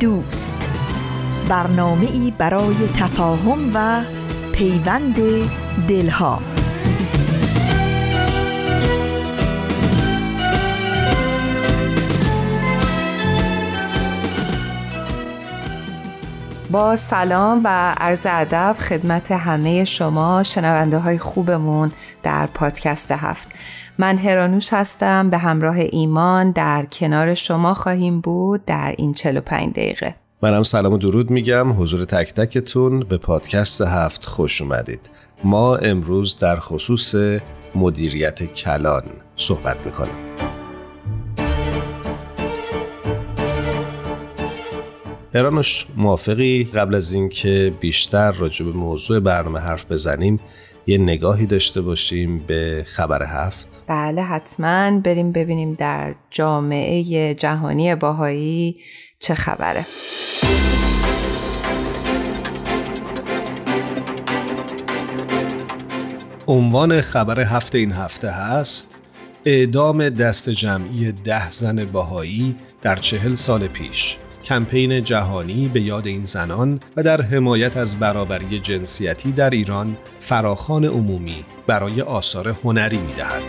دوست. برنامه ای برای تفاهم و پیوند دلها. با سلام و عرض ادب خدمت همه شما شنونده های خوبمون در پادکست هفت. من هرانوش هستم به همراه ایمان در کنار شما خواهیم بود در این 45 دقیقه. منم سلام و درود میگم. حضور تک تکتون به پادکست هفت خوش اومدید. ما امروز در خصوص مدیریت کلان صحبت می‌کنیم. هرانوش موافقی قبل از اینکه بیشتر راجع به موضوع برنامه حرف بزنیم؟ یه نگاهی داشته باشیم به خبر هفت. بله حتما بریم ببینیم در جامعه جهانی باهایی چه خبره. عنوان خبر هفته این هفته هست اعدام دست جمعی ده زن باهایی در چهل سال پیش. کمپین جهانی به یاد این زنان و در حمایت از برابری جنسیتی در ایران فراخان عمومی برای آثار هنری می دهد.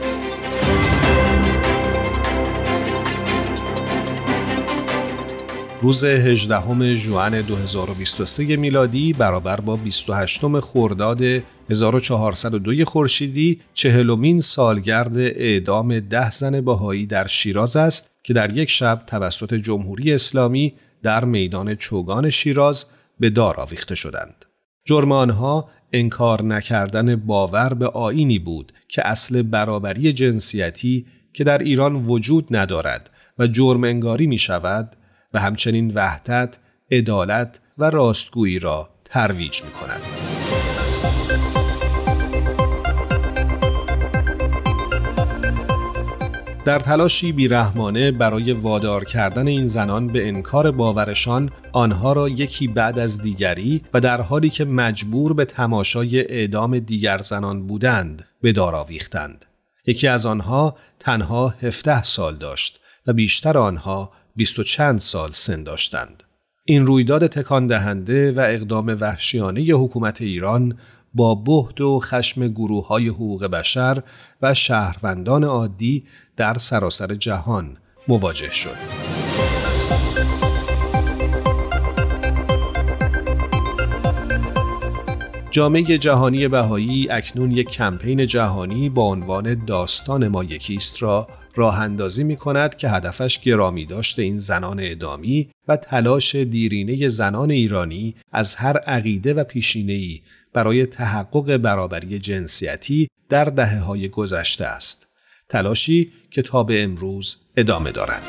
روز 18 ژوئن 2023 میلادی برابر با 28 خرداد 1402 خورشیدی چهلمین سالگرد اعدام ده زن بهایی در شیراز است که در یک شب توسط جمهوری اسلامی در میدان چوگان شیراز به دار آویخته شدند. جرم آنها انکار نکردن باور به آینی بود که اصل برابری جنسیتی که در ایران وجود ندارد و جرم انگاری می شود و همچنین وحدت، عدالت و راستگویی را ترویج می کند. در تلاشی بیرحمانه برای وادار کردن این زنان به انکار باورشان آنها را یکی بعد از دیگری و در حالی که مجبور به تماشای اعدام دیگر زنان بودند به دار آویختند. یکی از آنها تنها 17 سال داشت و بیشتر آنها بیست و چند سال سن داشتند. این رویداد تکان دهنده و اقدام وحشیانه حکومت ایران با بهد و خشم گروه های حقوق بشر و شهروندان عادی در سراسر جهان مواجه شد. جامعه جهانی بهایی اکنون یک کمپین جهانی با عنوان داستان ما یکیست را راه اندازی می کند که هدفش گرامی داشته این زنان ادامی و تلاش دیرینه زنان ایرانی از هر عقیده و پیشینه‌ای برای تحقق برابری جنسیتی در دهه های گذشته است. تلاشی که تا به امروز ادامه دارد.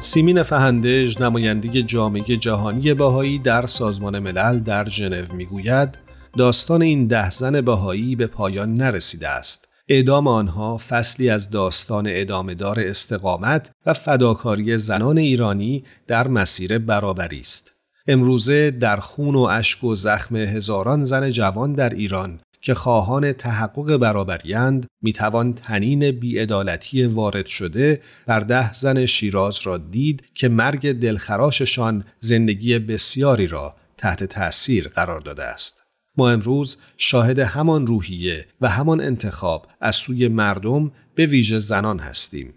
سیمین فهندج نماینده جامعه جهانی بهایی در سازمان ملل در ژنو می‌گوید داستان این ده زن بهایی به پایان نرسیده است. اعدام آنها فصلی از داستان ادامهدار استقامت و فداکاری زنان ایرانی در مسیر برابری است. امروزه در خون و اشک و زخم هزاران زن جوان در ایران که خواهان تحقق برابریند می‌توان تنین بیعدالتی وارد شده بر ده زن شیراز را دید که مرگ دلخراششان زندگی بسیاری را تحت تأثیر قرار داده است. ما امروز شاهد همان روحیه و همان انتخاب از سوی مردم به ویژه زنان هستیم.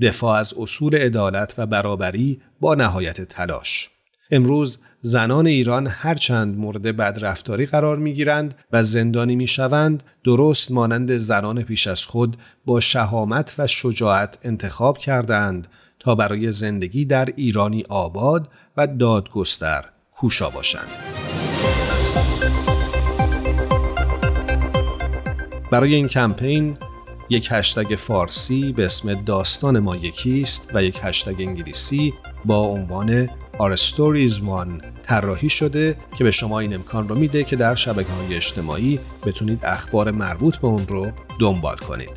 دفاع از اصول عدالت و برابری با نهایت تلاش. امروز زنان ایران هرچند مورد بدرفتاری قرار می گیرند و زندانی می شوند درست مانند زنان پیش از خود با شهامت و شجاعت انتخاب کردند تا برای زندگی در ایرانی آباد و دادگستر کوشا باشند. برای این کمپین یک هشتگ فارسی به اسم داستان ما یکیست و یک هشتگ انگلیسی با عنوان Our Stories One طراحی شده که به شما این امکان رو میده که در شبکه های اجتماعی بتونید اخبار مربوط به اون رو دنبال کنید.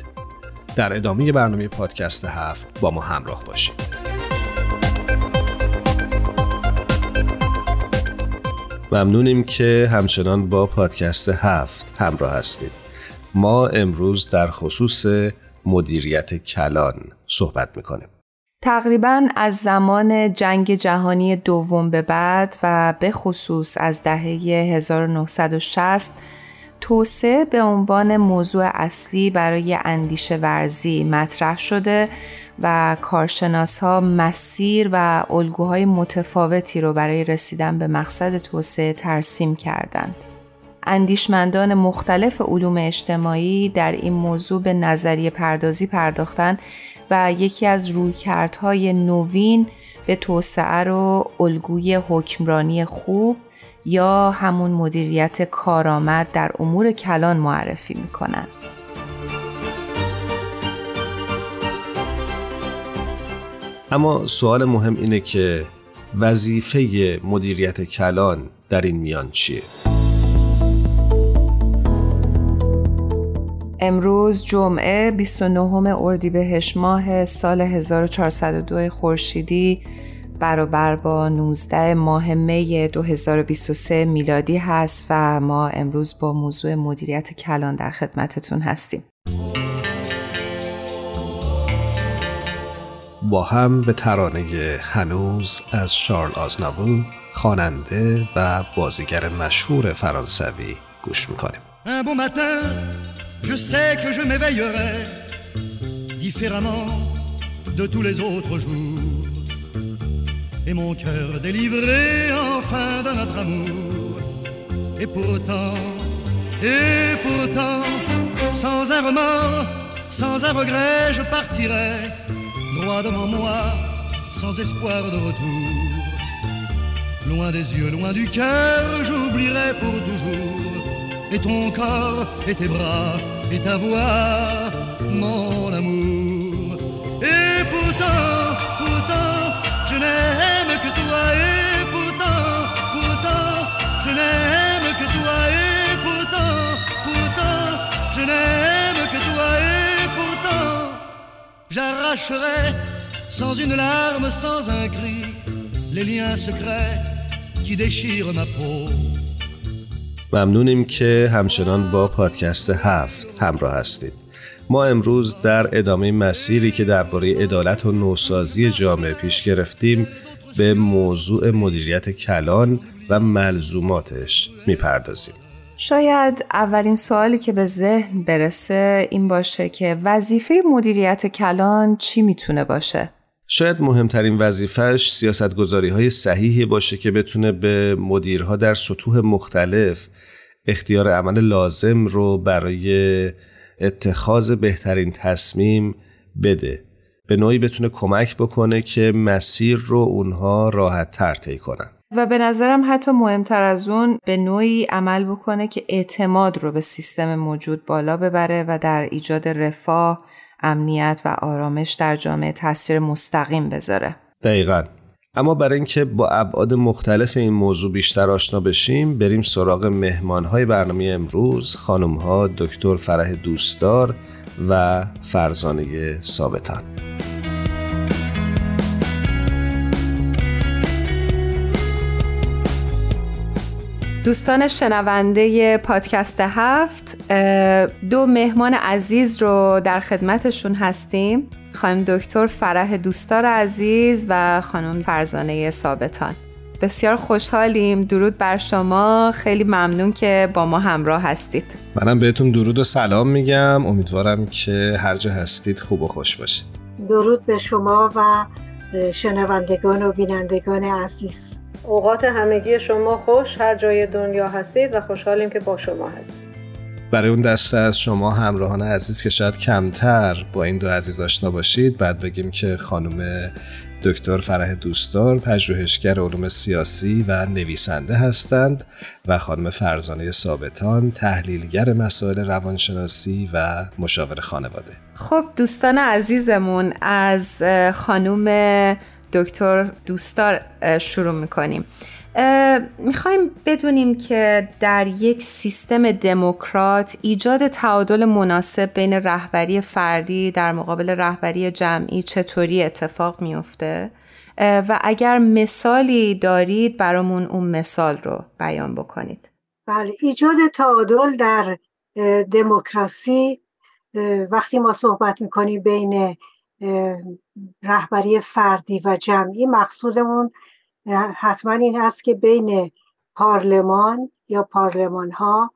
در ادامه برنامه پادکست هفت با ما همراه باشید. ممنونیم که همچنان با پادکست هفت همراه هستید. ما امروز در خصوص مدیریت کلان صحبت می‌کنیم. تقریبا از زمان جنگ جهانی دوم به بعد و به خصوص از دهه 1960 توسعه به عنوان موضوع اصلی برای اندیشه ورزی مطرح شده و کارشناس ها مسیر و الگوهای متفاوتی رو برای رسیدن به مقصد توسعه ترسیم کردند. اندیشمندان مختلف علوم اجتماعی در این موضوع به نظریه پردازی پرداختن و یکی از رویکردهای نوین به توسعه رو الگوی حکمرانی خوب یا همون مدیریت کارآمد در امور کلان معرفی می‌کنن. اما سوال مهم اینه که وظیفه مدیریت کلان در این میان چیه؟ امروز جمعه 29 اردیبهشت ماه سال 1402 خورشیدی برابر با 19 ماه می 2023 میلادی هست و ما امروز با موضوع مدیریت کلان در خدمتتون هستیم. با هم به ترانه هنوز از شارل آزناوو خواننده و بازیگر مشهور فرانسوی گوش می‌کنیم. Je sais que je m'éveillerai différemment de tous les autres jours. Et mon cœur délivré enfin de notre amour. Et pourtant, et pourtant, sans un remords, sans un regret, je partirai droit devant moi, sans espoir de retour. Loin des yeux, loin du cœur, j'oublierai pour toujours et ton corps et tes bras et ta voix, mon amour. Et pourtant, pourtant, je n'aime que toi et pourtant, pourtant, je n'aime que toi et pourtant, pourtant, je n'aime que toi et pourtant, j'arracherai sans une larme, sans un cri, les liens secrets qui déchirent ma peau. ممنونیم که همچنان با پادکست هفت همراه هستید. ما امروز در ادامه مسیری که درباره عدالت و نوسازی جامعه پیش گرفتیم به موضوع مدیریت کلان و ملزوماتش می‌پردازیم. شاید اولین سوالی که به ذهن برسه این باشه که وظیفه مدیریت کلان چی می‌تونه باشه؟ شاید مهمترین وظیفهش سیاست گذاری های صحیحی باشه که بتونه به مدیرها در سطوح مختلف اختیار عمل لازم رو برای اتخاذ بهترین تصمیم بده. به نوعی بتونه کمک بکنه که مسیر رو اونها راحت تر طی کنن. و به نظرم حتی مهمتر از اون به نوعی عمل بکنه که اعتماد رو به سیستم موجود بالا ببره و در ایجاد رفاه امنیت و آرامش در جامعه تاثیر مستقیم بذاره. دقیقا. اما برای اینکه با ابعاد مختلف این موضوع بیشتر آشنا بشیم بریم سراغ مهمانهای برنامه امروز خانمها دکتر فرح دوستدار و فرزانه ثابتان. دوستان شنونده پادکست هفت دو مهمان عزیز رو در خدمتشون هستیم. خانم دکتر فرح دوستار عزیز و خانم فرزانه ثابتان. بسیار خوشحالیم. درود بر شما. خیلی ممنون که با ما همراه هستید. منم بهتون درود و سلام میگم. امیدوارم که هر جا هستید خوب و خوش باشید. درود به شما و شنوندگان و بینندگان عزیز. اوقات همگی شما خوش هر جای دنیا هستید و خوشحالیم که با شما هستید برای اون دسته از شما همراهان عزیز که شاید کمتر با این دو عزیز آشنا باشید بعد بگیم که خانم دکتر فرح دوستدار پژوهشگر علوم سیاسی و نویسنده هستند و خانم فرزانه ثابتان تحلیلگر مسائل روانشناسی و مشاور خانواده. خب دوستان عزیزمون از خانم دکتر دوستدار شروع می‌کنیم. می‌خوایم بدونیم که در یک سیستم دموکرات ایجاد تعادل مناسب بین رهبری فردی در مقابل رهبری جمعی چطوری اتفاق میفته و اگر مثالی دارید برامون اون مثال رو بیان بکنید. بله ایجاد تعادل در دموکراسی وقتی ما صحبت می‌کنیم بین رهبری فردی و جمعی. مقصودمون حتما این هست که بین پارلمان یا پارلمان ها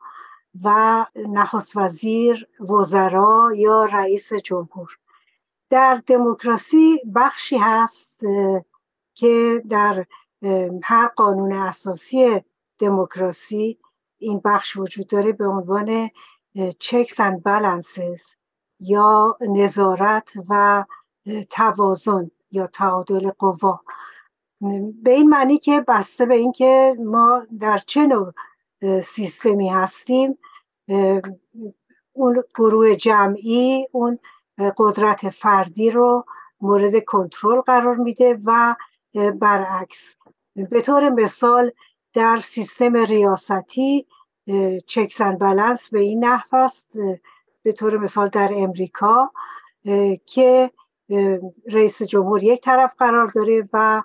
و نخست وزیر وزرا یا رئیس جمهور. در دموکراسی بخشی هست که در هر قانون اساسی دموکراسی این بخش وجود داره به عنوان چکس اند بلنسز یا نظارت و توازن یا تعادل قوا. به این معنی که بسته به اینکه ما در چه نوع سیستمی هستیم اون گروه جمعی اون قدرت فردی رو مورد کنترل قرار میده و برعکس. به طور مثال در سیستم ریاستی چکسن بلنس به این نحو است به طور مثال در امریکا که رئیس جمهور یک طرف قرار داره و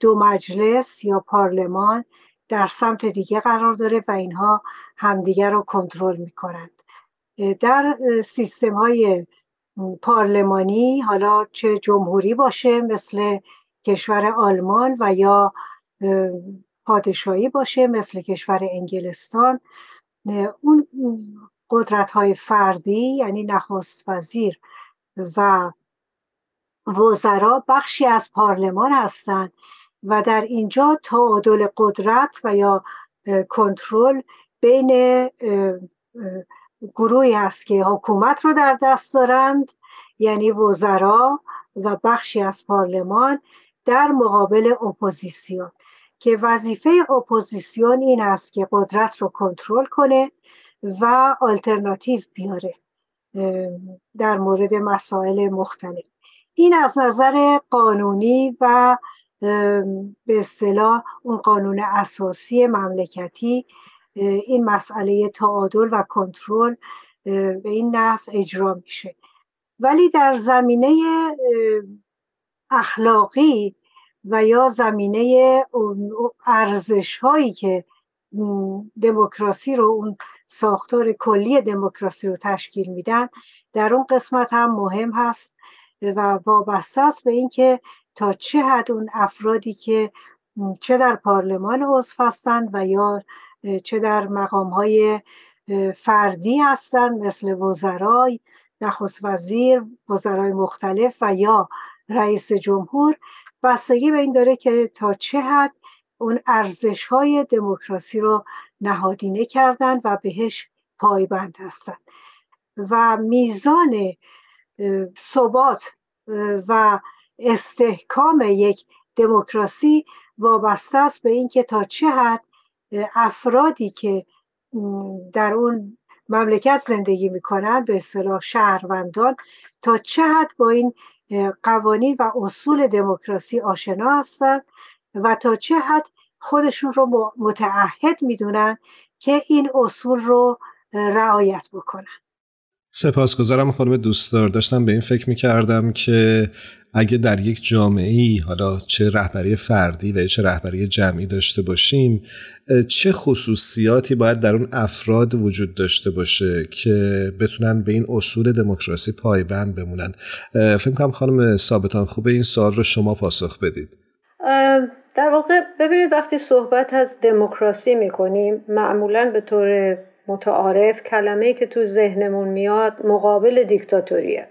دو مجلس یا پارلمان در سمت دیگه قرار داره و اینها همدیگر رو کنترل می‌کنند. در سیستم های پارلمانی حالا چه جمهوری باشه مثل کشور آلمان و یا پادشاهی باشه مثل کشور انگلستان اون قدرت های فردی یعنی نخست وزیر و وزرا بخشی از پارلمان هستند و در اینجا تعادل قدرت و یا کنترل بین گروهی هست که حکومت رو در دست دارند یعنی وزرا و بخشی از پارلمان در مقابل اپوزیسیون. که وظیفه اپوزیسیون این است که قدرت رو کنترل کنه و آلترناتیو بیاره در مورد مسائل مختلف. این از نظر قانونی و به اصطلاح اون قانون اساسی مملکتی این مسئله تعادل و کنترل به این نحو اجرا میشه. ولی در زمینه اخلاقی و یا زمینه ارزش هایی که دموکراسی رو اون ساختار کلی دموکراسی رو تشکیل میدن در اون قسمت هم مهم هست و وابسته است به اینکه تا چه حد اون افرادی که چه در پارلمان عضو هستند و یا چه در مقام های فردی هستند مثل وزرای نخست وزیر وزرای مختلف و یا رئیس جمهور بستگی به این داره که تا چه حد اون ارزش های دموکراسی رو نهادینه کردند و بهش پایبند هستند و میزان ثبات و استحکام یک دموکراسی وابسته است به اینکه تا چه حد افرادی که در اون مملکت زندگی می‌کنن به اصطلاح شهروندان تا چه حد با این قوانین و اصول دموکراسی آشنا هستند و تا چه حد خودشون رو متعهد می‌دونن که این اصول رو رعایت بکنن. سپاسگزارم خانم دوستدار. داشتم به این فکر می‌کردم که اگه در یک جامعه ای حالا چه رهبری فردی و چه رهبری جمعی داشته باشیم چه خصوصیاتی باید در اون افراد وجود داشته باشه که بتونن به این اصول دموکراسی پایبند بمونن؟ فکر کنم خانم ثابتان خوبه این سوال رو شما پاسخ بدید. در واقع ببینید وقتی صحبت از دموکراسی می‌کنیم معمولا به طور متعارف کلمه که تو ذهنمون میاد مقابل دیکتاتوریه.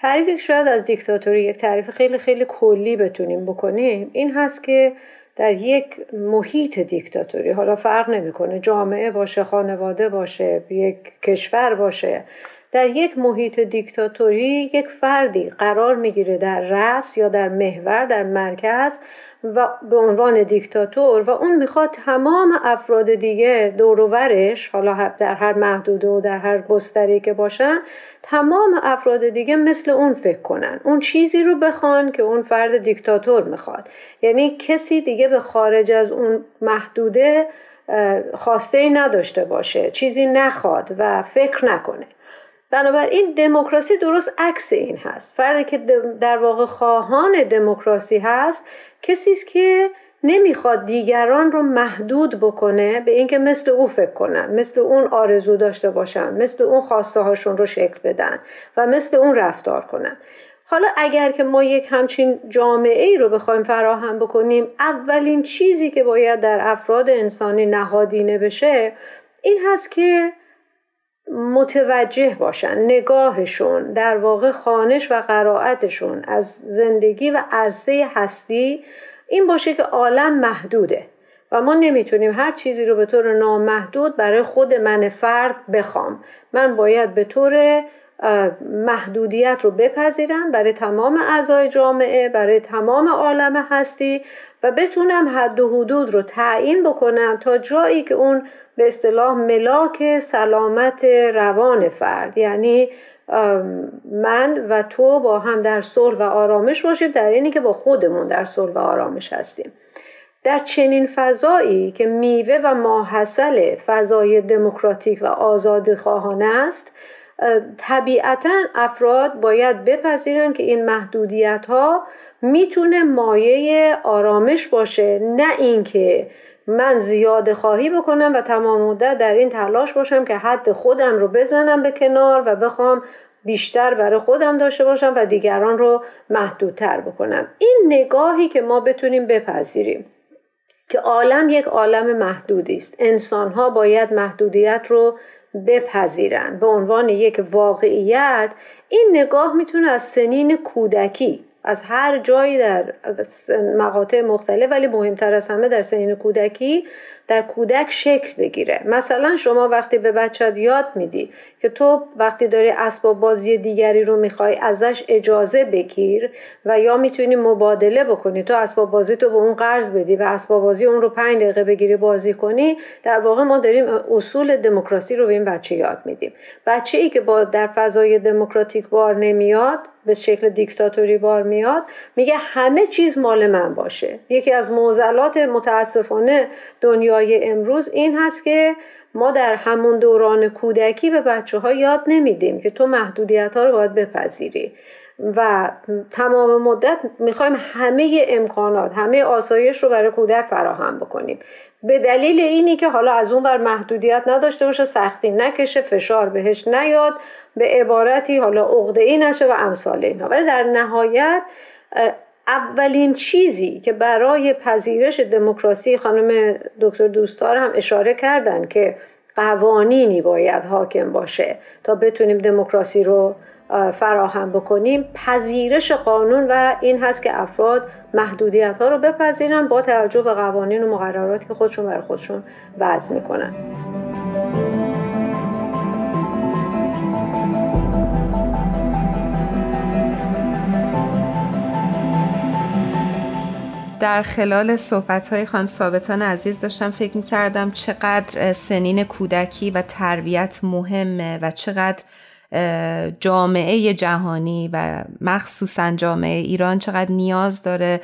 تعریفی که شاید از دیکتاتوری یک تعریف خیلی خیلی کلی بتونیم بکنیم این هست که در یک محیط دیکتاتوری حالا فرق نمی‌کنه جامعه باشه خانواده باشه یک کشور باشه در یک محیط دیکتاتوری یک فردی قرار می‌گیره در رأس یا در محور در مرکز و به عنوان دیکتاتور و اون می‌خواد تمام افراد دیگه دورورش حالا در هر محدوده و در هر گستری که باشن تمام افراد دیگه مثل اون فکر کنن. اون چیزی رو بخوان که اون فرد دیکتاتور می‌خواد. یعنی کسی دیگه به خارج از اون محدوده خواسته ای نداشته باشه چیزی نخواد و فکر نکنه. بنابراین دموکراسی درست عکس این هست. فردی که در واقع خواهان دموکراسی هست کسی است که نمی‌خواد دیگران رو محدود بکنه به اینکه مثل او فکر کنن مثل اون آرزو داشته باشن مثل اون خواسته هاشون رو شکل بدن و مثل اون رفتار کنن. حالا اگر که ما یک همچین جامعه ای رو بخوایم فراهم بکنیم اولین چیزی که باید در افراد انسانی نهادینه بشه این هست که متوجه باشن. نگاهشون در واقع خانش و قرائتشون از زندگی و عرصه هستی این باشه که عالم محدوده و ما نمی‌تونیم هر چیزی رو به طور نامحدود برای خود من فرد بخوام. من باید به طور محدودیت رو بپذیرم برای تمام اعضای جامعه برای تمام عالم هستی و بتونم حد و حدود رو تعیین بکنم تا جایی که اون به اصطلاح ملاک سلامت روان فرد. یعنی من و تو با هم در صلح و آرامش باشیم در اینی که با خودمون در صلح و آرامش هستیم. در چنین فضایی که میوه و ماحصل فضای دموکراتیک و آزادی خواهانه است طبیعتا افراد باید بپذیرن که این محدودیت ها می‌تونه مایه آرامش باشه. نه اینکه من زیاده خواهی بکنم و تمام مدت در این تلاش باشم که حد خودم رو بزنم به کنار و بخوام بیشتر برای خودم داشته باشم و دیگران رو محدودتر بکنم. این نگاهی که ما بتونیم بپذیریم که عالم یک عالم محدودی است. انسان ها باید محدودیت رو بپذیرن. به عنوان یک واقعیت این نگاه می‌تونه از سنین کودکی از هر جایی در مقاطع مختلف ولی مهمتر از همه در سنین کودکی در کودک شکل بگیره. مثلا شما وقتی به بچت یاد میدی که تو وقتی داری اسباب بازی دیگری رو می‌خوای ازش اجازه بگیر و یا می‌تونی مبادله بکنی تو اسباب بازی تو به اون قرض بدی و اسباب بازی اون رو پنج دقیقه بگیری بازی کنی در واقع ما داریم اصول دموکراسی رو به این بچه یاد میدیم. بچه ای که با در فضای دموکراتیک بار نمیاد به شکل دیکتاتوری بار میاد میگه همه چیز مال من باشه. یکی از معضلات متاسفانه دنیای امروز این هست که ما در همون دوران کودکی به بچه ها یاد نمیدیم که تو محدودیت ها رو باید بپذیری. و تمام مدت می‌خوایم همه امکانات همه آسایش رو برای کودک فراهم بکنیم. به دلیل اینی که حالا از اون بر محدودیت نداشته باشه سختی نکشه فشار بهش نیاد به عبارتی حالا عقده ای نشه و امثال اینها ولی در نهایت اولین چیزی که برای پذیرش دموکراسی خانم دکتر دوستار هم اشاره کردن که قوانینی باید حاکم باشه تا بتونیم دموکراسی رو فراهم بکنیم. پذیرش قانون و این هست که افراد محدودیت ها رو بپذیرن با توجه به قوانین و مقرراتی که خودشون برای خودشون وضع می‌کنن. در خلال صحبت های خانم ثابتان عزیز داشتم فکر می کردم چقدر سنین کودکی و تربیت مهمه و چقدر جامعه جهانی و مخصوصا جامعه ایران چقدر نیاز داره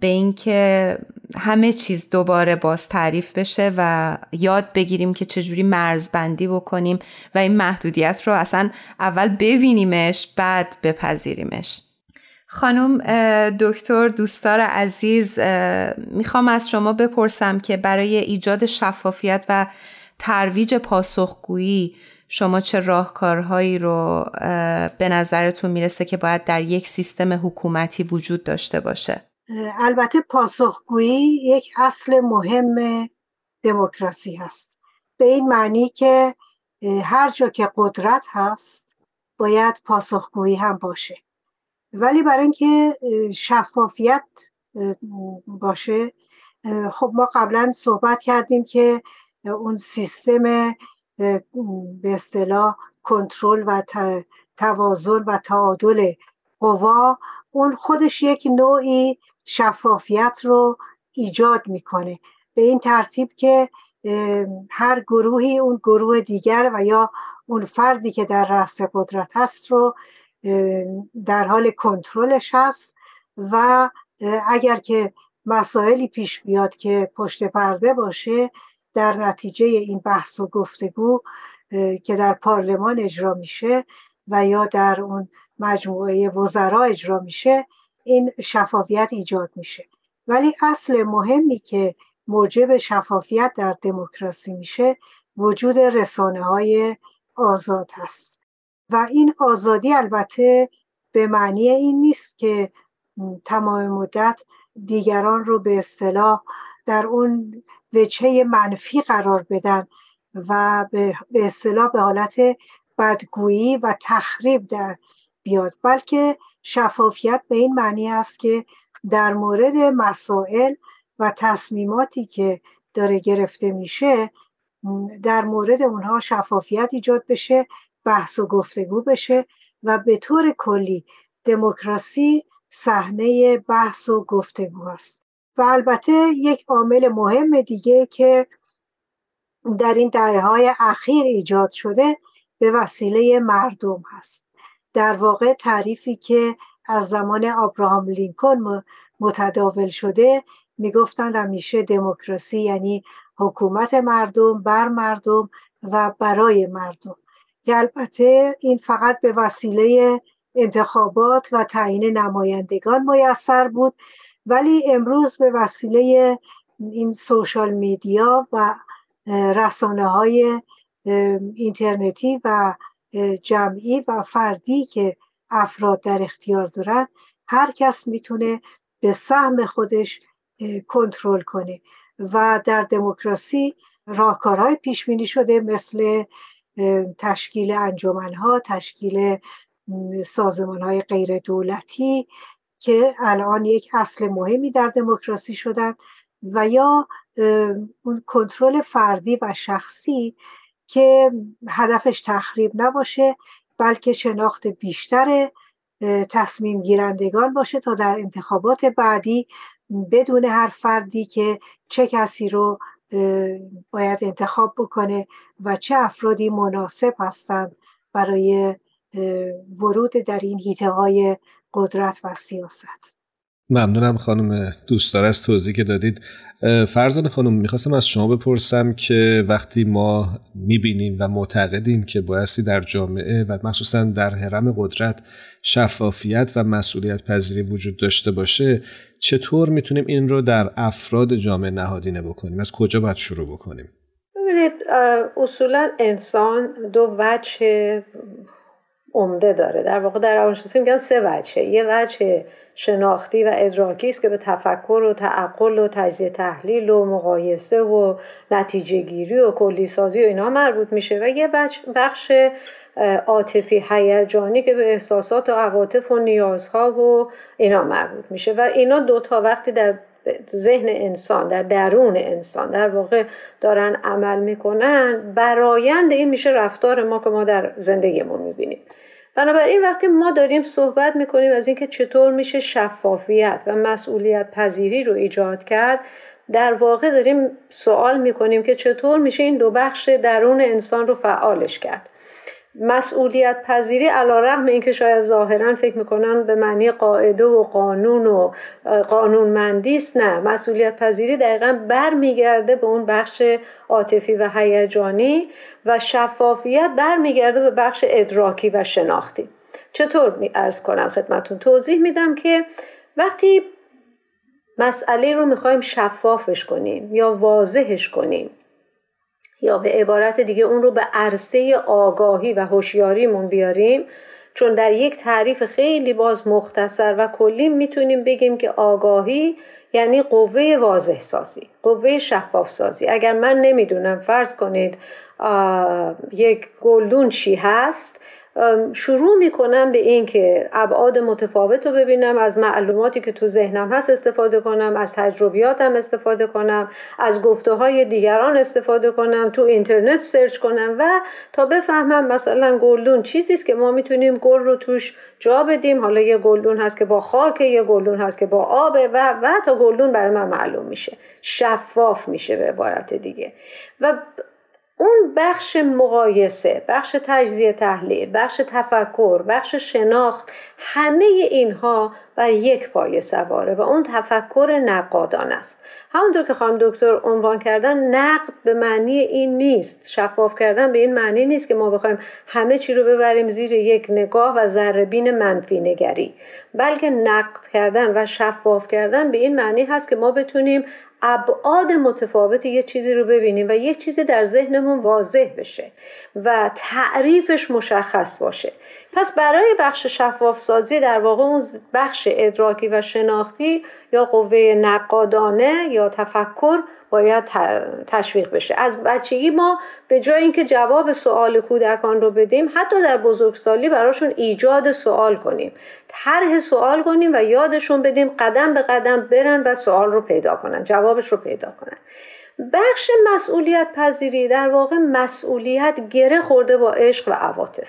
به اینکه همه چیز دوباره باز تعریف بشه و یاد بگیریم که چجوری مرزبندی بکنیم و این محدودیت رو اصلا اول ببینیمش بعد بپذیریمش. خانم دکتر دوستار عزیز می‌خوام از شما بپرسم که برای ایجاد شفافیت و ترویج پاسخگویی شما چه راهکارهایی رو به نظرتون می‌رسه که باید در یک سیستم حکومتی وجود داشته باشه؟ البته پاسخگویی یک اصل مهم دموکراسی هست. به این معنی که هر جا که قدرت هست باید پاسخگویی هم باشه. ولی برای اینکه شفافیت باشه خب ما قبلا صحبت کردیم که اون سیستم به اصطلاح کنترل و توازن و تعادل قوا اون خودش یک نوعی شفافیت رو ایجاد می‌کنه. به این ترتیب که هر گروهی اون گروه دیگر و یا اون فردی که در رأس قدرت هست رو در حال کنترلش هست و اگر که مسائلی پیش بیاد که پشت پرده باشه در نتیجه این بحث و گفتگو که در پارلمان اجرا میشه و یا در اون مجموعه وزرا اجرا میشه این شفافیت ایجاد میشه. ولی اصل مهمی که موجب شفافیت در دموکراسی میشه وجود رسانه های آزاد هست. و این آزادی البته به معنی این نیست که تمام مدت دیگران رو به اصطلاح در اون وجهه منفی قرار بدن و به اصطلاح به حالت بدگویی و تخریب در بیاد. بلکه شفافیت به این معنی است که در مورد مسائل و تصمیماتی که داره گرفته میشه در مورد اونها شفافیت ایجاد بشه بحث و گفتگو بشه و به طور کلی دموکراسی صحنه بحث و گفتگو است. و البته یک عامل مهم دیگه که در این دهه های اخیر ایجاد شده به وسیله مردم هست. در واقع تعریفی که از زمان آبراهام لینکن متداول شده می‌گفتند همیشه دموکراسی یعنی حکومت مردم بر مردم و برای مردم. که البته این فقط به وسیله انتخابات و تعیین نمایندگان میسر بود ولی امروز به وسیله این سوشال میدیا و رسانه های اینترنتی و جمعی و فردی که افراد در اختیار دارن هر کس می‌تونه به سهم خودش کنترل کنه و در دموکراسی راهکارهای پیش بینی شده مثل تشکیل انجمنها تشکیل سازمان های غیر دولتی که الان یک اصل مهمی در دموکراسی شدن و یا اون کنترل فردی و شخصی که هدفش تخریب نباشه بلکه شناخت بیشتر تصمیم گیرندگان باشه تا در انتخابات بعدی بدون هر فردی که چه کسی رو باید انتخاب بکنه و چه افرادی مناسب هستند برای ورود در این هیته های قدرت و سیاست. ممنونم خانم دوستدار از توضیح که دادید. فرزان خانم می‌خواستم از شما بپرسم که وقتی ما می‌بینیم و معتقدیم که بایستی در جامعه و مخصوصا در حرم قدرت شفافیت و مسئولیت پذیری وجود داشته باشه چطور می‌تونیم این رو در افراد جامعه نهادینه بکنیم؟ از کجا باید شروع بکنیم؟ ببینید اصولا انسان دو وجه عمده داره. در واقع در روانشناسی میگن سه وجه یه وجه شناختی و ادراکی است که به تفکر و تعقل و تجزیه تحلیل و مقایسه و نتیجه گیری و کلی سازی و اینا مربوط میشه و یه بخش عاطفی هیجانی که به احساسات و عواطف و نیازها و اینا مربوط میشه و اینا دوتا وقتی در ذهن انسان در درون انسان در واقع دارن عمل می‌کنن برایند این میشه رفتار ما که ما در زندگیمون می‌بینیم. بنابراین وقتی ما داریم صحبت می‌کنیم از اینکه چطور میشه شفافیت و مسئولیت پذیری رو ایجاد کرد در واقع داریم سوال می‌کنیم که چطور میشه این دو بخش درون انسان رو فعالش کرد. مسئولیت پذیری علا اینکه شاید ظاهرا فکر می‌کنن به معنی قاعده و قانون و قانونمندی است نه. مسئولیت پذیری دقیقا برمیگرده به اون بخش عاطفی و هیجانی و شفافیت برمیگرده به بخش ادراکی و شناختی. چطور می ارز کنم خدمتون؟ توضیح میدم که وقتی مسئله رو می‌خوایم شفافش کنیم یا واضحش کنیم یا به عبارت دیگه اون رو به عرصه آگاهی و هوشیاریمون بیاریم چون در یک تعریف خیلی باز مختصر و کلی می‌تونیم بگیم که آگاهی یعنی قوه واضح سازی قوه شفاف سازی اگر من نمی‌دونم فرض کنید یک گلدون چی هست؟ شروع می‌کنم به این که ابعاد متفاوت رو ببینم از معلوماتی که تو ذهنم هست استفاده کنم از تجربیاتم استفاده کنم از گفته های دیگران استفاده کنم تو اینترنت search کنم و تا بفهمم مثلا گلدون چیزی است که ما می‌تونیم گل رو توش جا بدیم. حالا یه گلدون هست که با خاک یه گلدون هست که با آب و و تا گلدون برای من معلوم میشه. شفاف میشه به عبارت دیگه. و اون بخش مقایسه بخش تجزیه تحلیل بخش تفکر بخش شناخت همه اینها بر یک پایه سواره و اون تفکر نقادان است. همونطور که خانم دکتر عنوان کردن نقد به معنی این نیست. شفاف کردن به این معنی نیست که ما بخوایم همه چی رو ببریم زیر یک نگاه و ذربین منفی نگری. بلکه نقد کردن و شفاف کردن به این معنی هست که ما بتونیم ابعاد متفاوت یه چیزی رو ببینیم و یه چیزی در ذهنمون واضح بشه و تعریفش مشخص باشه. پس برای بخش شفاف سازی در واقع اون بخش ادراکی و شناختی یا قوه نقادانه یا تفکر باید تشویق بشه. از بچگی ما به جای اینکه جواب سوال کودکان رو بدیم حتی در بزرگسالی براشون ایجاد سوال کنیم. طرح سوال کنیم و یادشون بدیم قدم به قدم برن و سوال رو پیدا کنن جوابش رو پیدا کنن. بخش مسئولیت پذیری در واقع مسئولیت گره خورده با عشق و عواطف.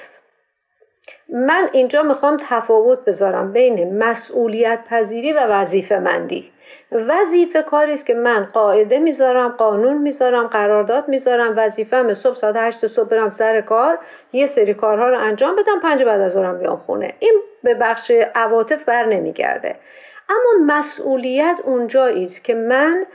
من اینجا می‌خوام تفاوت بذارم بین مسئولیت پذیری و وظیفه مندی وظیفه کاری است که من قاعده می‌ذارم قانون می‌ذارم قرارداد می‌ذارم وظیفم صبح ساعت هشت صبح برم سر کار یه سری کارها رو انجام بدم پنج بعد از ظهرم بیام خونه. این به بخش عواطف بر نمیگرده. اما مسئولیت اونجایی است که من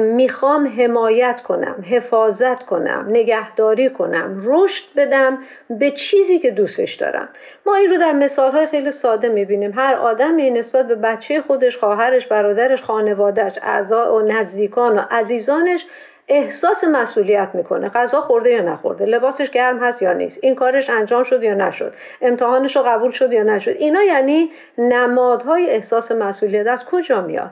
می‌خوام حمایت کنم حفاظت کنم نگهداری کنم رشد بدم به چیزی که دوستش دارم. ما این رو در مثالهای خیلی ساده می‌بینیم. هر آدمی نسبت به بچه خودش خواهرش برادرش خانوادهش اعضا و نزدیکان و عزیزانش احساس مسئولیت می‌کنه. غذا خورده یا نخورده لباسش گرم هست یا نیست این کارش انجام شد یا نشد امتحانش رو قبول شد یا نشد. اینا یعنی نمادهای احساس مسئولیت. از کجا میاد؟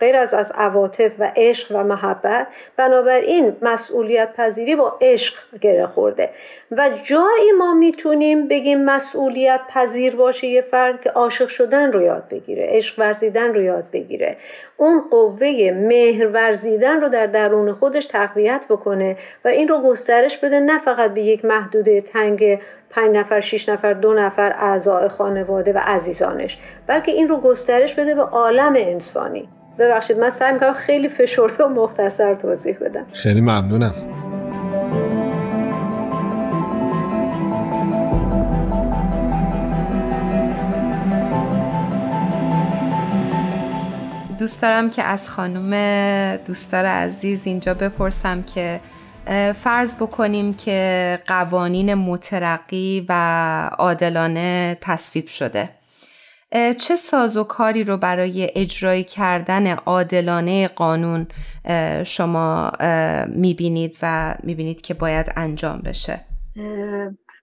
غیر از از عواطف و عشق و محبت بنابراین مسئولیت پذیری با عشق گره خورده. و جایی ما می‌تونیم بگیم مسئولیت پذیر باشه یه فرد که عاشق شدن رو یاد بگیره عشق ورزیدن رو یاد بگیره. اون قوه مهر ورزیدن رو در درون خودش تقویت بکنه و این رو گسترش بده نه فقط به یک محدوده تنگ پنج نفر، شیش نفر، دو نفر اعضای خانواده و عزیزانش بلکه این رو گسترش بده به عالم انسانی. ببخشید من سعی می‌کنم خیلی فشرده و مختصر توضیح بدم. خیلی ممنونم. دوست دارم که از خانم دوستدار عزیز اینجا بپرسم که فرض بکنیم که قوانین مترقی و عادلانه تصویب شده. چه سازوکاری رو برای اجرای کردن عادلانه قانون شما می‌بینید و می‌بینید که باید انجام بشه؟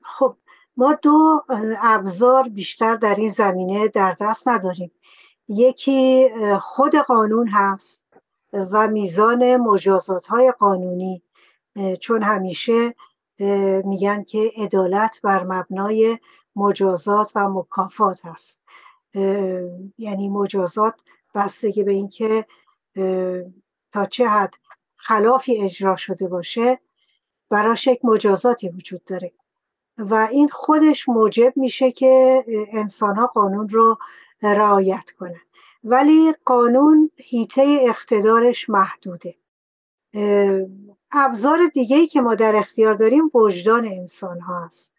خب ما دو ابزار بیشتر در این زمینه در دست نداریم. یکی خود قانون هست و میزان مجازات های قانونی چون همیشه میگن که عدالت بر مبنای مجازات و مکافات هست. یعنی مجازات بستگی به اینکه تا چه حد خلافی اجرا شده باشه براش یک مجازاتی وجود داره. و این خودش موجب میشه که انسان ها قانون رو رعایت کنن. ولی قانون هیته اقتدارش محدوده. ابزار دیگه که ما در اختیار داریم وجدان انسان ها هست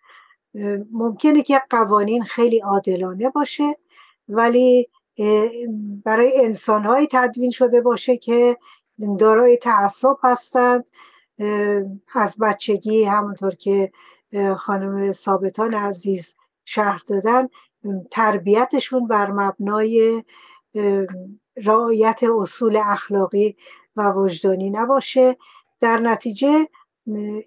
ممکنه که قوانین خیلی عادلانه باشه. ولی برای انسانهایی تدوین شده باشه که دارای تعصب هستند. از بچگی همونطور که خانم ثابتان عزیز شرح دادن تربیتشون بر مبنای رعایت اصول اخلاقی و وجدانی نباشه. در نتیجه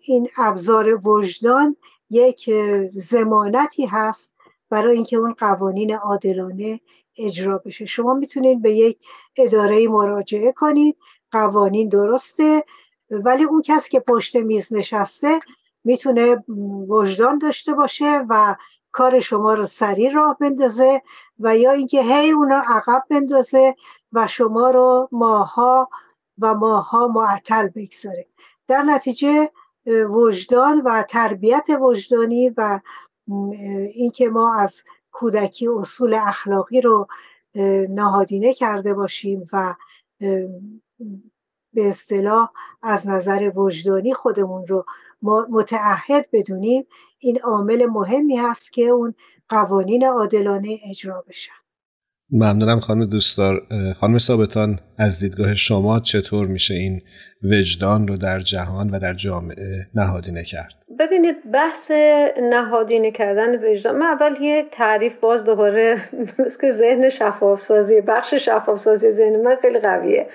این ابزار وجدان یک زمانتی هست برای اینکه اون قوانین عادلانه اجرا بشه. شما می‌تونید به یک اداره مراجعه کنید. قوانین درسته. ولی اون کس که پشت میز نشسته می‌تونه وجدان داشته باشه و کار شما رو سریع راه بندازه و یا اینکه هی اونا عقب بندازه و شما رو ماها و ماها معطل بگذاره. در نتیجه وجدان و تربیت وجدانی و اینکه ما از کودکی اصول اخلاقی رو نهادینه کرده باشیم و به اصطلاح از نظر وجدانی خودمون رو متعهد بدونیم این عامل مهمی هست که اون قوانین عادلانه اجرا بشن ممنونم خانم دوستدار. خانم ثابتان از دیدگاه شما چطور میشه این وجدان رو در جهان و در جامعه نهادینه کرد؟ ببینید بحث نهادینه کردن وجدان من اول یه تعریف باز دوباره که ذهن شفاف سازی بخش شفاف سازی ذهن من خیلی قویه.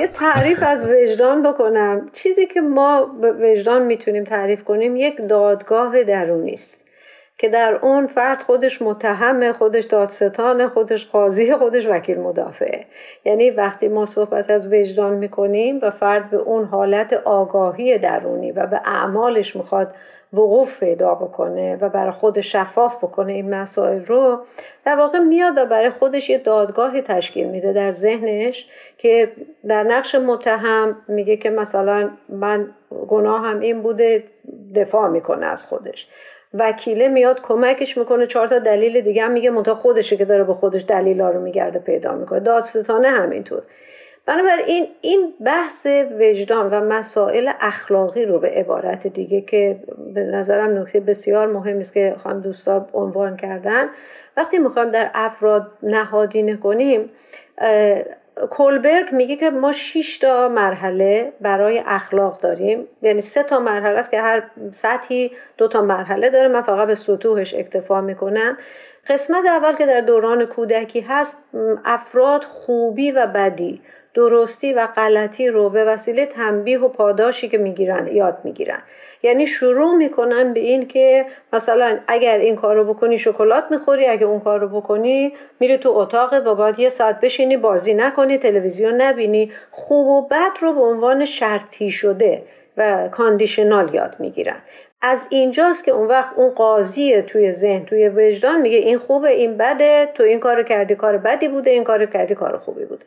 یه تعریف از وجدان بکنم. چیزی که ما وجدان می‌تونیم تعریف کنیم یک دادگاه درونی است. که در اون فرد خودش متهم خودش دادستان خودش قاضی خودش وکیل مدافعه یعنی وقتی ما صحبت از وجدان می‌کنیم و فرد به اون حالت آگاهی درونی و به اعمالش می‌خواد وقوف پیدا بکنه و برای خود شفاف بکنه این مسائل رو در واقع میاد و برای خودش یه دادگاهی تشکیل میده در ذهنش که در نقش متهم میگه که مثلا من گناهم این بوده دفاع می‌کنه از خودش. وکیله میاد کمکش می‌کنه چهار تا دلیل دیگه هم میگه منتها خودشه که داره به خودش دلیلا رو میگرده پیدا می‌کنه. دادستانه همینطور. بنابراین این بحث وجدان و مسائل اخلاقی رو به عبارت دیگه که به نظرم نکته بسیار مهم است که خان دوستان عنوان کردن. وقتی می‌خوایم در افراد نهادینه کنیم کولبرگ میگه که ما 6 تا مرحله برای اخلاق داریم. یعنی سه تا مرحله است که هر سطحی دو تا مرحله داره. من فقط به سطوحش اکتفا می‌کنم. قسمت اول که در دوران کودکی هست افراد خوبی و بدی. درستی و غلطی رو به وسیله تنبیه و پاداشی که می‌گیرن یاد می‌گیرن. یعنی شروع می‌کنن به این که مثلا اگر این کار رو بکنی شکلات می‌خوری اگر اون کار رو بکنی میری تو اتاقت و باید یه ساعت بشینی بازی نکنی تلویزیون نبینی. خوب و بد رو به عنوان شرطی شده و کاندیشنال یاد می‌گیرن. از اینجاست که اون وقت اون قاضی توی ذهن توی وجدان میگه این خوبه این بده تو این کارو کردی کار بدی بوده این کارو کردی کار خوبی بوده.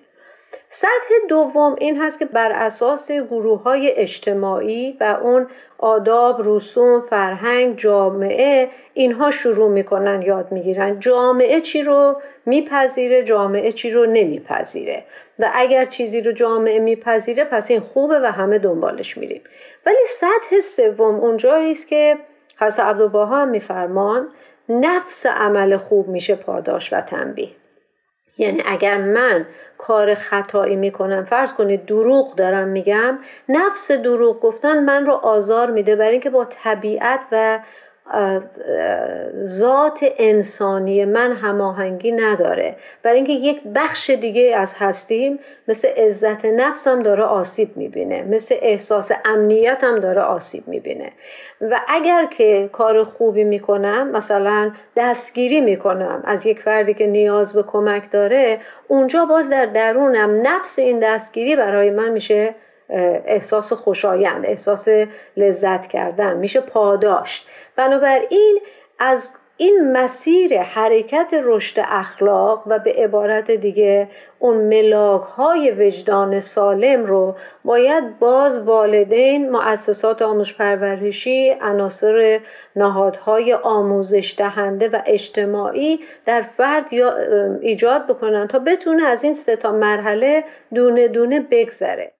سطح دوم این هست که بر اساس گروه های اجتماعی و اون آداب، رسوم، فرهنگ، جامعه اینها شروع می‌کنن یاد می‌گیرن. جامعه چی رو میپذیره جامعه چی رو نمیپذیره. و اگر چیزی رو جامعه میپذیره پس این خوبه و همه دنبالش میریم. ولی سطح سوم اونجایی است که حضرت عبدالبها هم میفرمان نفس عمل خوب میشه پاداش و تنبیه. یعنی اگر من کار خطایی می‌کنم فرض کنید دروغ دارم میگم نفس دروغ گفتن من رو آزار میده برای اینکه با طبیعت و ذات انسانی من هماهنگی نداره. برای اینکه یک بخش دیگه از هستیم مثل عزت نفسم داره آسیب می‌بینه. مثل احساس امنیتم داره آسیب می‌بینه. و اگر که کار خوبی می‌کنم مثلا دستگیری می‌کنم از یک فردی که نیاز به کمک داره اونجا باز در درونم نفس این دستگیری برای من میشه احساس خوشایند احساس لذت کردن میشه پاداشت. بنابراین از این مسیر حرکت رشد اخلاق و به عبارت دیگه اون ملاک های وجدان سالم رو باید باز والدین مؤسسات آموزش پرورشی عناصر نهادهای آموزش دهنده و اجتماعی در فرد ایجاد بکنن تا بتونه از این سه تا مرحله دونه دونه بگذره.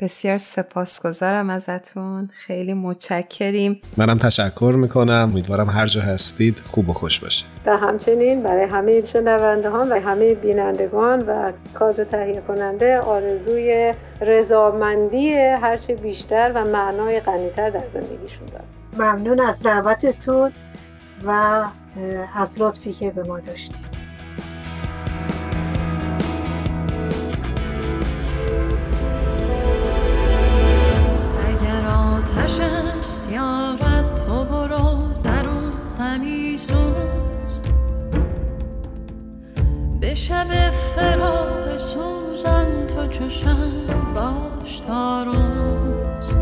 بسیار سپاسگزارم ازتون. خیلی متشکریم. منم تشکر می‌کنم. امیدوارم هر جا هستید خوب و خوش باشه و همچنین برای همه شنونده ها و همه بینندگان و کادر تهیه کننده آرزوی رضامندی هرچه بیشتر و معنای غنیتر در زندگیشون دارم. ممنون از دعوتتون و از لطفی که به ما داشتید. آتش است یارد تو برو در اون همی سوز. به شب فراغ سوزن تو چشم باش تا روز.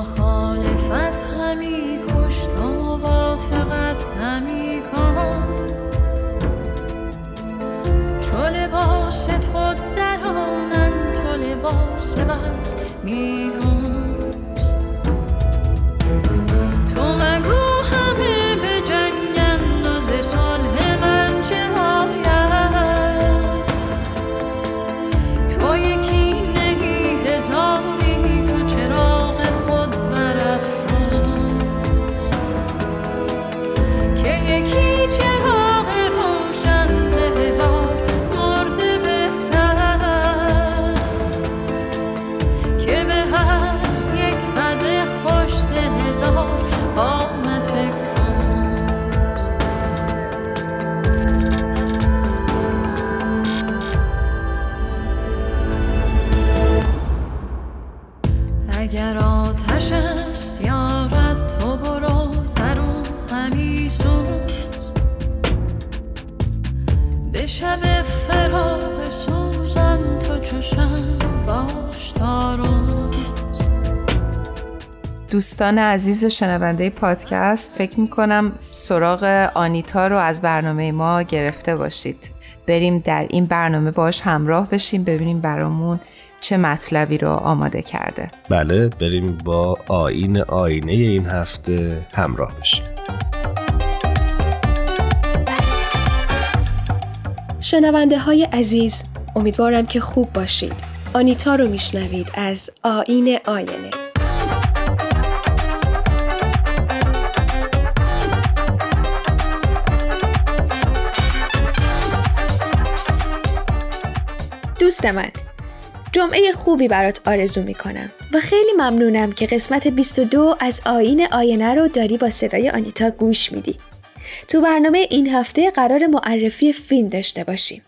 مخالفت همی کش تو موافقت همی کن. چو لباس تو درانن تو لباس بس میدون دوستان عزیز شنونده پادکست فکر می‌کنم سراغ آنیتا رو از برنامه ما گرفته باشید. بریم در این برنامه باش همراه بشیم ببینیم برامون چه مطلبی رو آماده کرده. بله بریم با آین آینه این هفته همراه بشیم. شنونده های عزیز امیدوارم که خوب باشید. آنیتا رو میشنوید از آین آینه. دوست من. جمعه خوبی برات آرزو می‌کنم و خیلی ممنونم که قسمت 22 از آین آینه رو داری با صدای آنیتا گوش میدی. تو برنامه این هفته قرار معرفی فیلم داشته باشیم.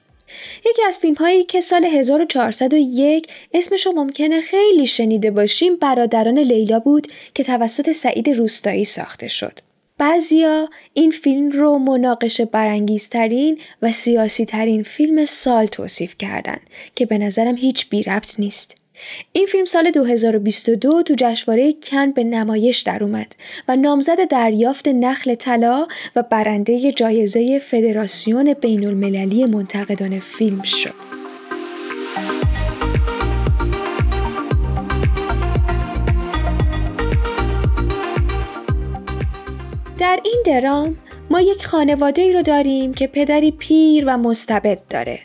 یکی از فیلم هایی که سال 1401 اسمشو ممکنه خیلی شنیده باشیم برادران لیلا بود که توسط سعید روستایی ساخته شد. بعضیا این فیلم رو مناقشه برانگیزترین و سیاسی ترین فیلم سال توصیف کردن که به نظرم هیچ بی ربط نیست. این فیلم سال 2022 تو جشنواره کن به نمایش در اومد و نامزد دریافت نخل طلا و برنده جایزه فدراسیون بین المللی منتقدان فیلم شد. در این درام ما یک خانواده ای رو داریم که پدری پیر و مستبد داره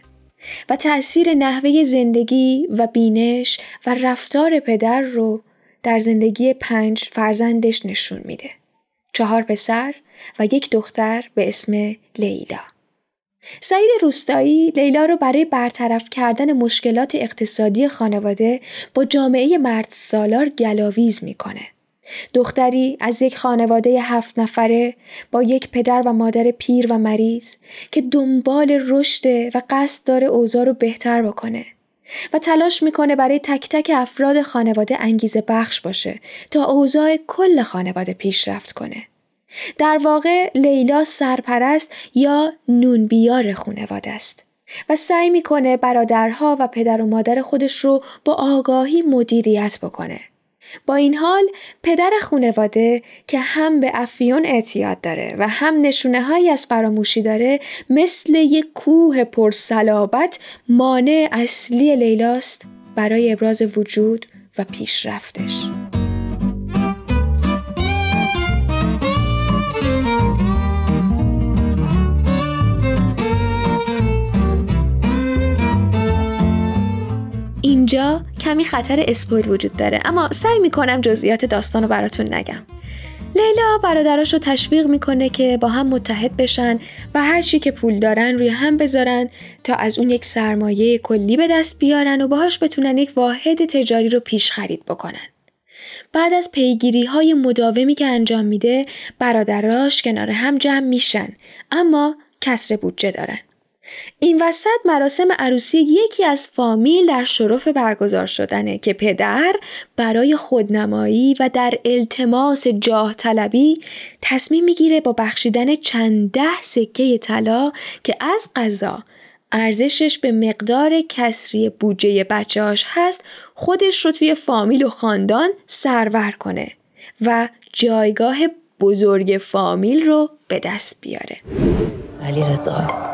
و تأثیر نحوه زندگی و بینش و رفتار پدر رو در زندگی پنج فرزندش نشون میده. چهار پسر و یک دختر به اسم لیلا. سعید روستایی لیلا رو برای برطرف کردن مشکلات اقتصادی خانواده با جامعه مرد سالار گلاویز می‌کنه. دختری از یک خانواده هفت نفره با یک پدر و مادر پیر و مریض که دنبال رشد و قصد داره اوضاع رو بهتر بکنه و تلاش می‌کنه برای تک تک افراد خانواده انگیزه بخش باشه تا اوضاع کل خانواده پیشرفت کنه. در واقع لیلا سرپرست یا نونبیار خانواده است و سعی می‌کنه برادرها و پدر و مادر خودش رو با آگاهی مدیریت بکنه. با این حال پدر خونواده که هم به افیون اعتیاد داره و هم نشونه هایی از فراموشی داره مثل یک کوه پرسلابت مانع اصلی لیلاست برای ابراز وجود و پیشرفتش. اینجا کمی خطر اسپویل وجود داره اما سعی می‌کنم جزئیات داستان رو براتون نگم لیلا برادراش رو تشویق می‌کنه که با هم متحد بشن و هر چی که پول دارن روی هم بذارن تا از اون یک سرمایه کلی به دست بیارن و باهاش بتونن یک واحد تجاری رو پیش خرید بکنن. بعد از پیگیری های مداومی که انجام میده برادراش کنار هم جمع میشن اما کسر بودجه دارن. این وسط مراسم عروسی یکی از فامیل در شرف برگزار شدنه که پدر برای خودنمایی و در التماس جاه طلبی تصمیم می‌گیره با بخشیدن چند ده سکه طلا که از قضا ارزشش به مقدار کسری بودجه بچهاش هست خودش رو توی فامیل و خاندان سرور کنه و جایگاه بزرگ فامیل رو به دست بیاره. علی رضا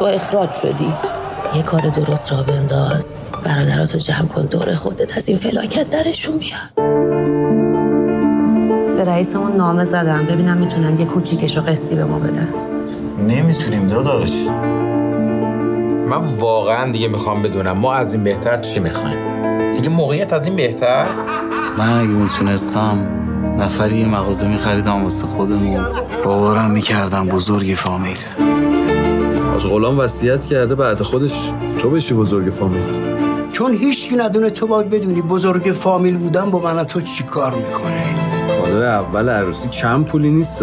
تو اخراج شدی. یه کار درست را بنداز. برادراتو جمع کن دور خودت از این فلاکت درشون بیاد به رئیسمون نامه زدم. ببینم می‌تونن یه کوچیکش رو قسطی به ما بدن. نمی‌تونیم داداش. من واقعا دیگه می‌خوام بدونم ما از این بهتر چی می‌خوایم؟ دیگه موقعیت از این بهتر؟ من اگه می‌تونستم نفری یه مغازه میخریدم واسه خودمون باورم می‌کردم بزرگ فامیل. آج غلام وصیت کرده بعد خودش تو بشی بزرگ فامیل. چون هیچ ندونه تو باید بدونی بزرگ فامیل بودن با من تو چی کار می‌کنه. کادو اول عروسی کم پولی نیست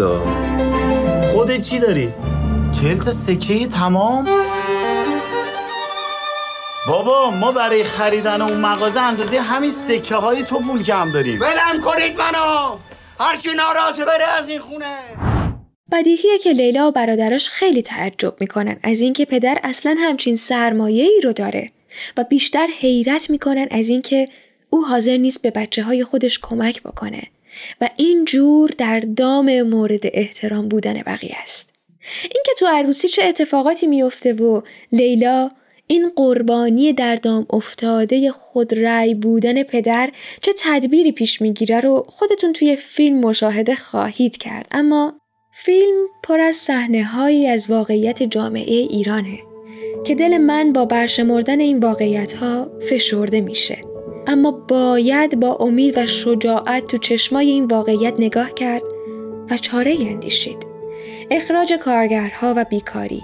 خودت چی داری؟ چهل تا سکه تمام؟ بابا ما برای خریدن اون مغازه اندازه همین سکه های تو پول کم داریم. ولم کنید منو! هر کی ناراضه بره از این خونه. بدیهیه که لیلا و برادراش خیلی تعجب می‌کنن از اینکه پدر اصلا همچین سرمایه ای رو داره و بیشتر حیرت می‌کنن از اینکه او حاضر نیست به بچه های خودش کمک بکنه و این جور در دام مورد احترام بودن بقیه است. اینکه تو عروسی چه اتفاقاتی میفته و لیلا این قربانی در دام افتاده خود رأی بودن پدر چه تدبیری پیش می‌گیره رو خودتون توی فیلم مشاهده خواهید کرد اما فیلم پر از صحنه هایی از واقعیت جامعه ایرانه که دل من با برشمردن این واقعیت ها فشرده میشه. اما باید با امید و شجاعت تو چشمای این واقعیت نگاه کرد و چاره اندیشید. اخراج کارگرها و بیکاری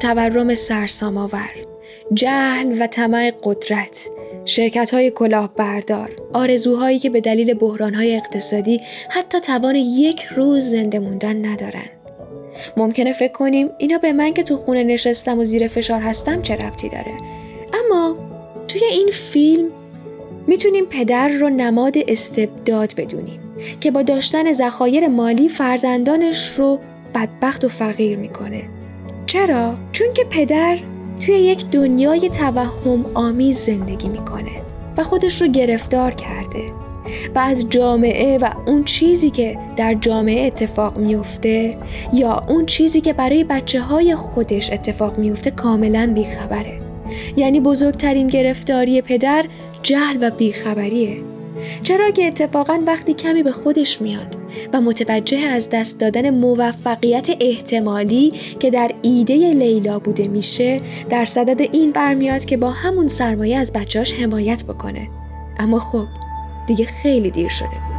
تورم سرسام‌آور. جهل و طمع قدرت شرکت های کلاهبردار آرزوهایی که به دلیل بحرانهای اقتصادی حتی توان یک روز زنده موندن ندارن. ممکنه فکر کنیم اینا به من که تو خونه نشستم و زیر فشار هستم چه ربطی داره. اما توی این فیلم می‌تونیم پدر رو نماد استبداد بدونیم که با داشتن ذخایر مالی فرزندانش رو بدبخت و فقیر می‌کنه. چرا؟ چون که پدر توی یک دنیای توهم آمیز زندگی می‌کنه و خودش رو گرفتار کرده و از جامعه و اون چیزی که در جامعه اتفاق میفته یا اون چیزی که برای بچه های خودش اتفاق میفته کاملا بیخبره. یعنی بزرگترین گرفتاری پدر جهل و بیخبریه. چرا که اتفاقا وقتی کمی به خودش میاد و متوجه از دست دادن موفقیت احتمالی که در ایده لیلا بوده میشه در صدد این برمیاد که با همون سرمایه از بچهاش حمایت بکنه. اما خب دیگه خیلی دیر شده بود.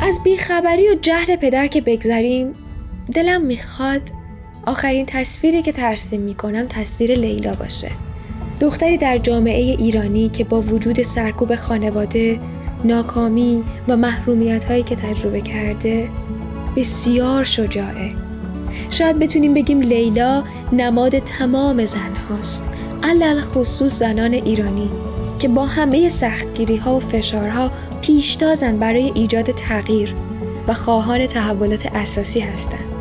از بیخبری و جهل پدر که بگذریم دلم می‌خواد آخرین تصویری که ترسیم می‌کنم تصویر لیلا باشه. دختری در جامعه ایرانی که با وجود سرکوب خانواده ناکامی و محرومیت هایی که تجربه کرده بسیار شجاعه. شاید بتونیم بگیم لیلا نماد تمام زن هاست علل خصوص زنان ایرانی که با همه سختگیری ها و فشارها پیشتازن برای ایجاد تغییر و خواهان تحولات اساسی هستند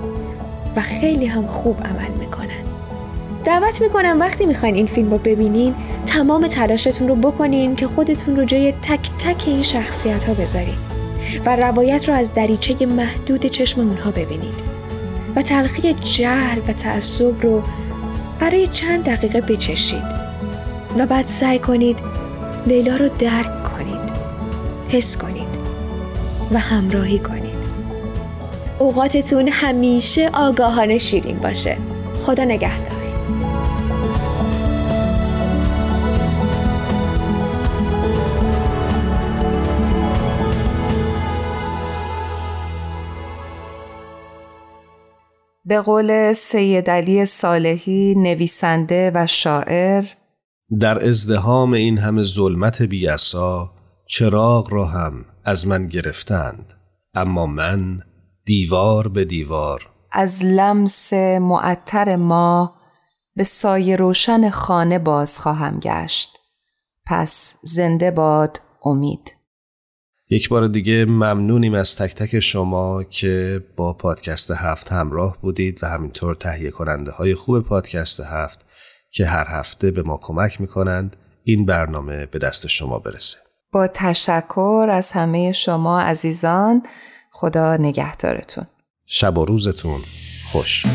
و خیلی هم خوب عمل می‌کنن. دعوت می‌کنم وقتی می‌خواین این فیلم رو ببینین تمام تلاشتون رو بکنین که خودتون رو جای تک تک این شخصیت ها بذارین و روایت رو از دریچه محدود چشم اونها ببینید. و تلخی جهل و تعصب رو برای چند دقیقه بچشید و بعد سعی کنید لیلا رو درک کنید حس کنید و همراهی کنید. اوقاتتون همیشه آگاهانه شیرین باشه. خدا نگهدار. به قول سید علی صالحی نویسنده و شاعر در ازدهام این همه ظلمت بیاسا چراغ را هم از من گرفتند. اما من دیوار به دیوار. از لمس معطر ما به سایه روشن خانه باز خواهم گشت. پس زنده باد امید. یک بار دیگه ممنونیم از تک تک شما که با پادکست هفت همراه بودید و همینطور تهیه کننده های خوب پادکست هفت که هر هفته به ما کمک می‌کنند. این برنامه به دست شما برسه. با تشکر از همه شما عزیزان. خدا نگهدارتون شب و روزتون خوش.